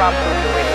Bob Booth it.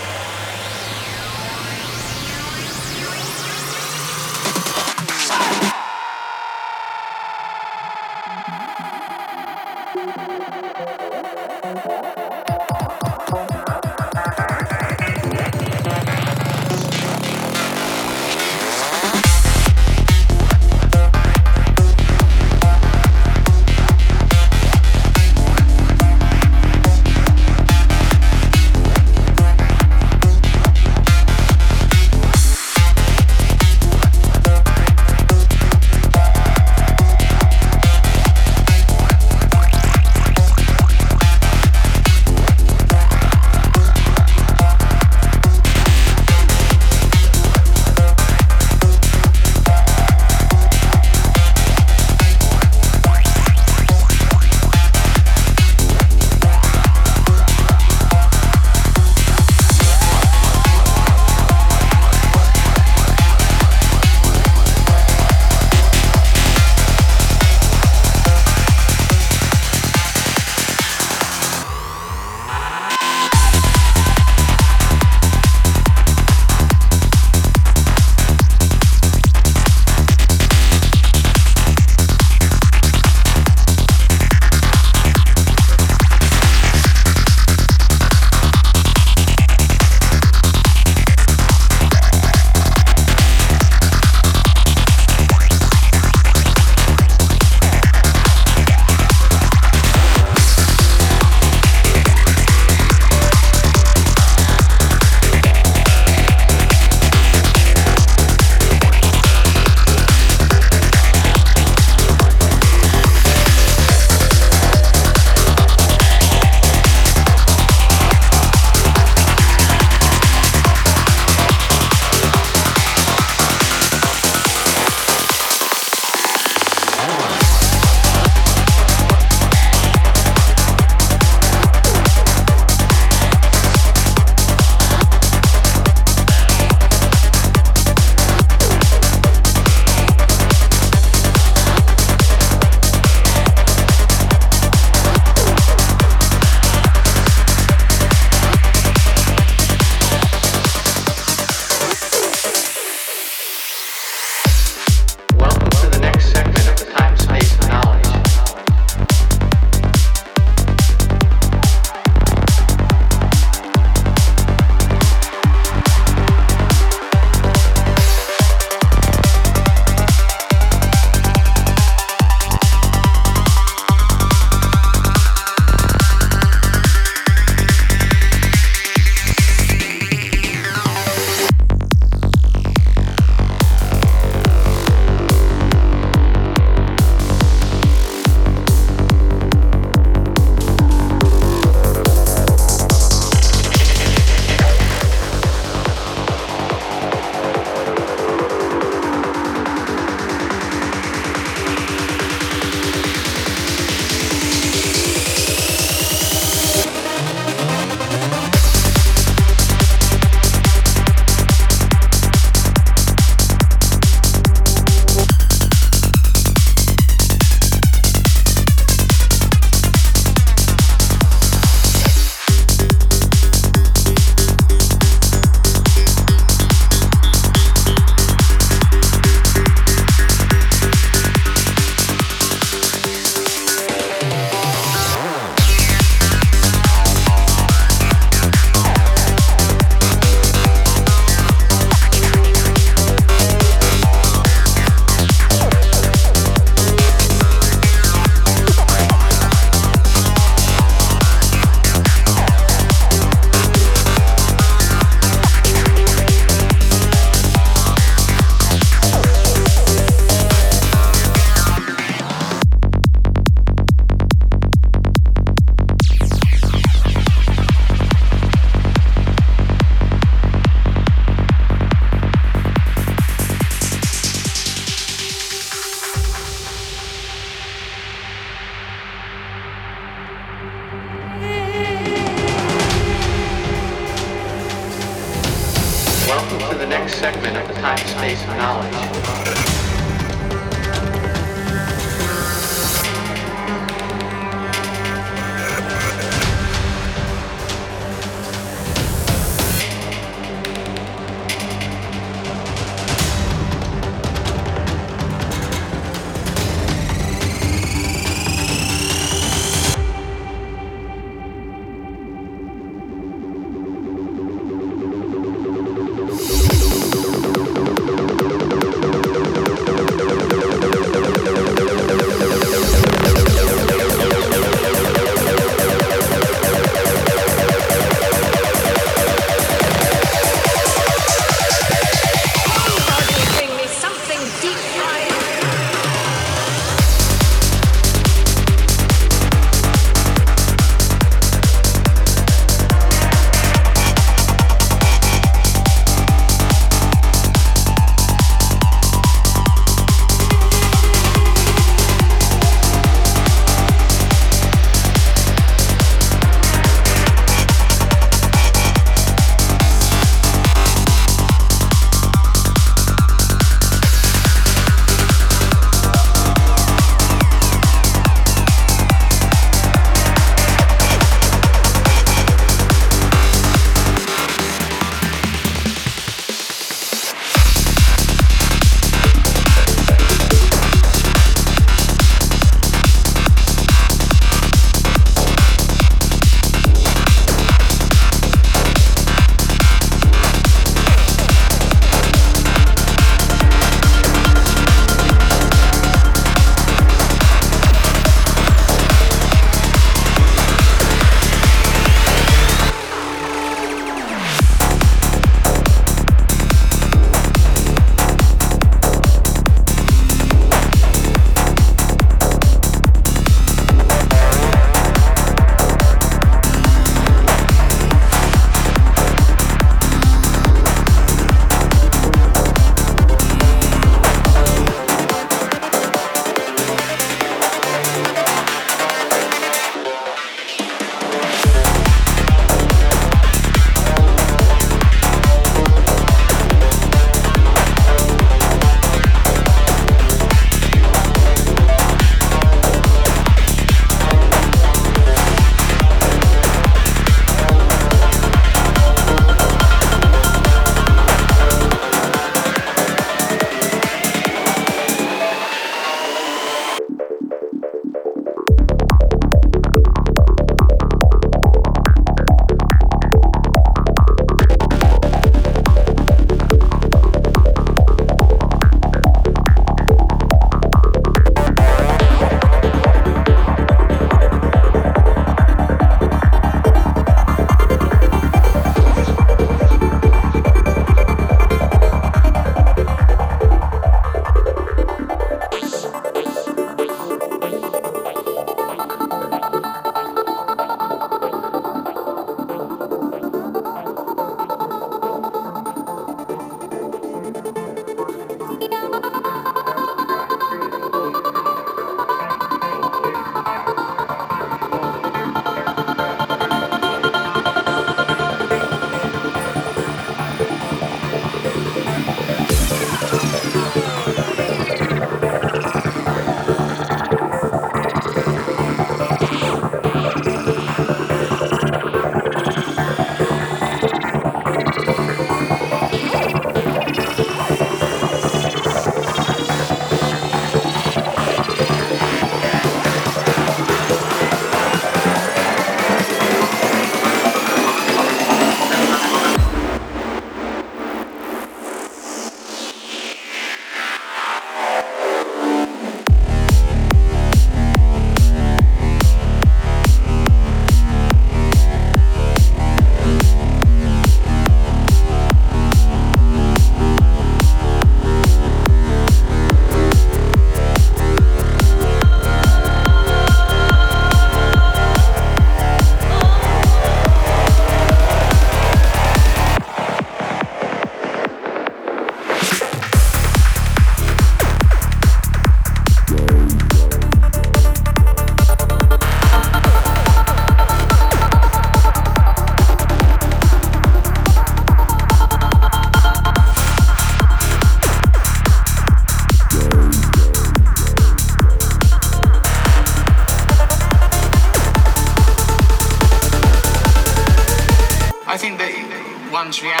Reality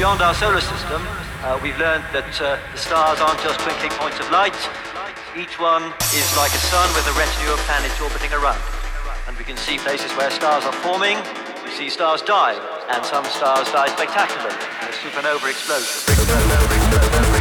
our solar system, uh, we've learned that uh, the stars aren't just twinkling points of light. Each one is like a sun with a retinue of planets orbiting around. And we can see places where stars are forming, we see stars die, and some stars die spectacularly, in a supernova explosion.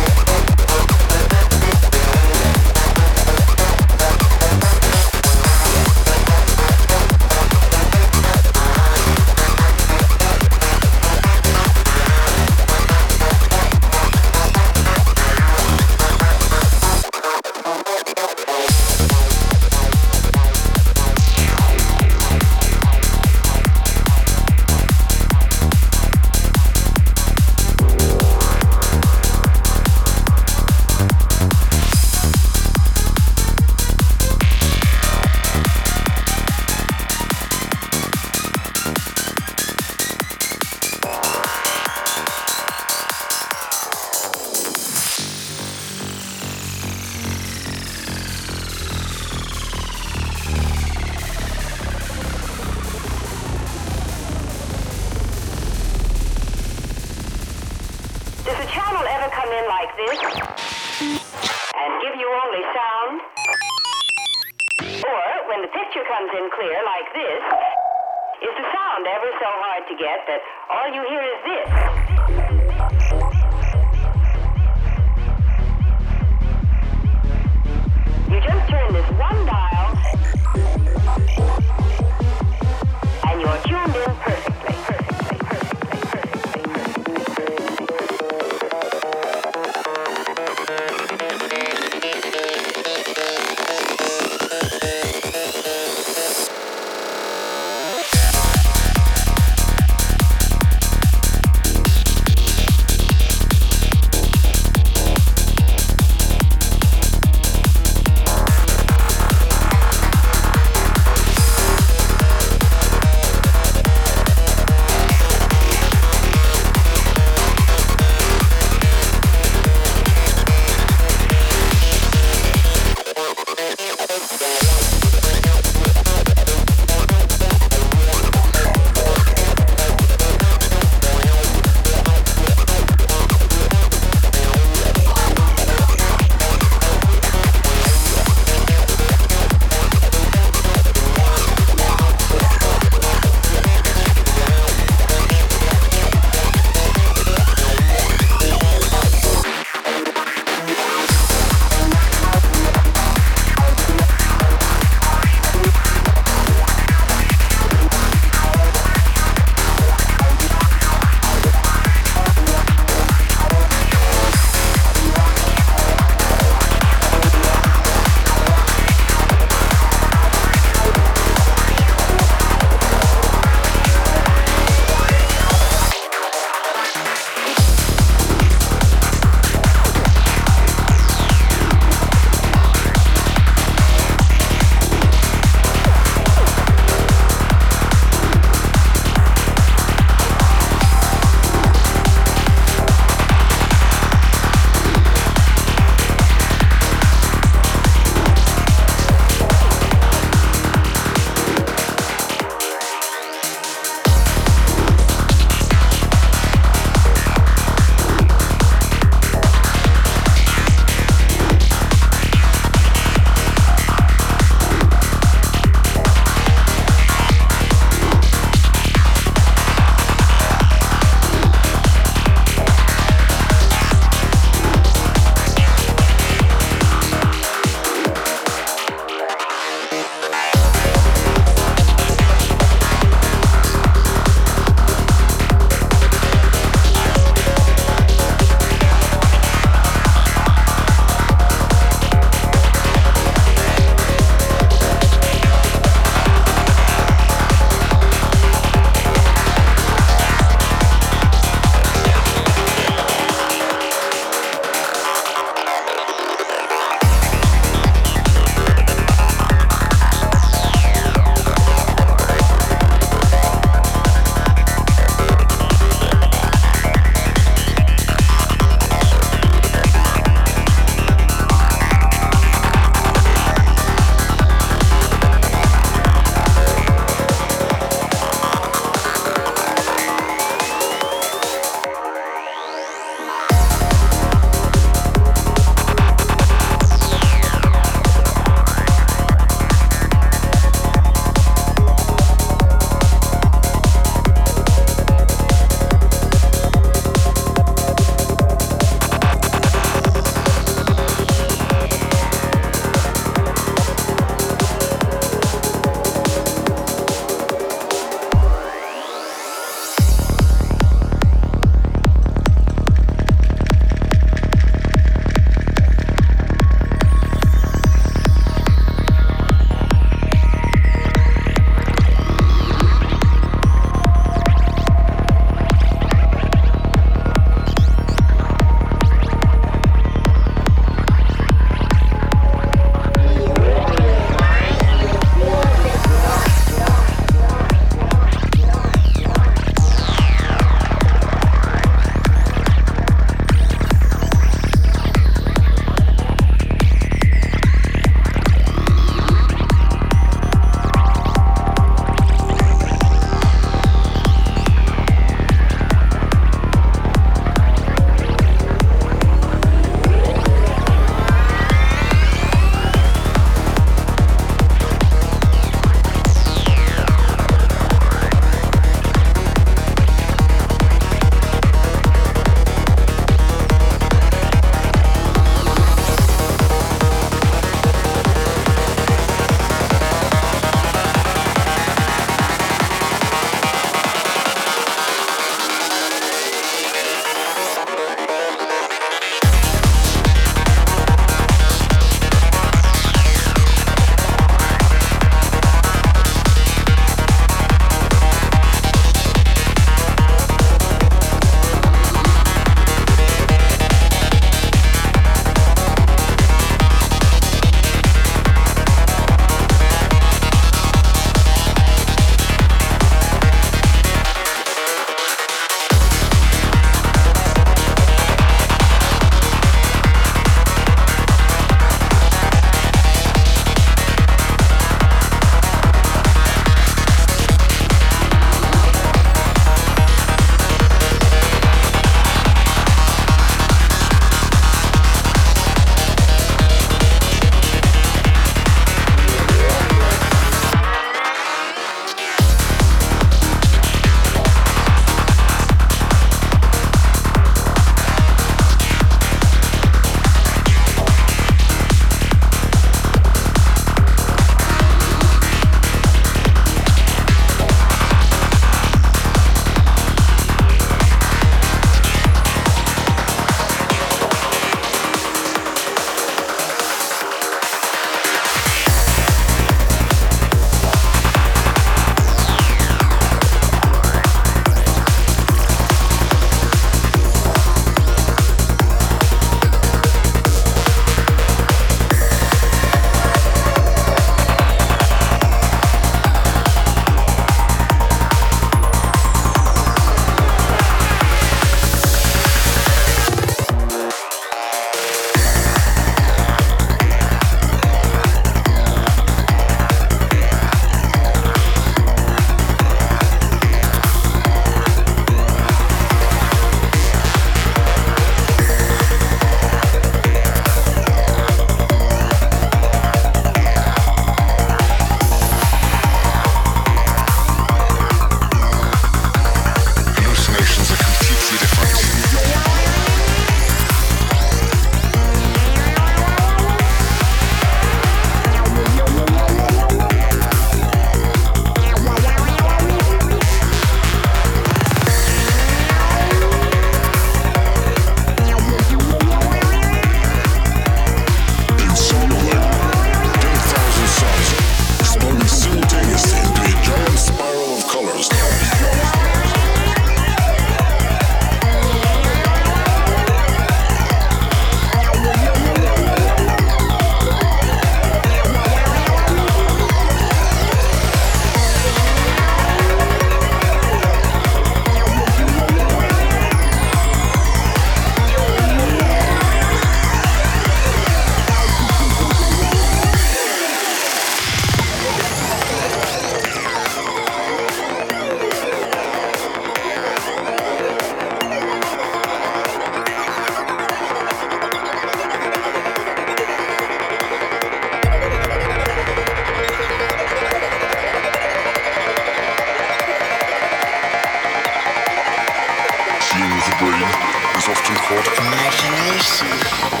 Imagination.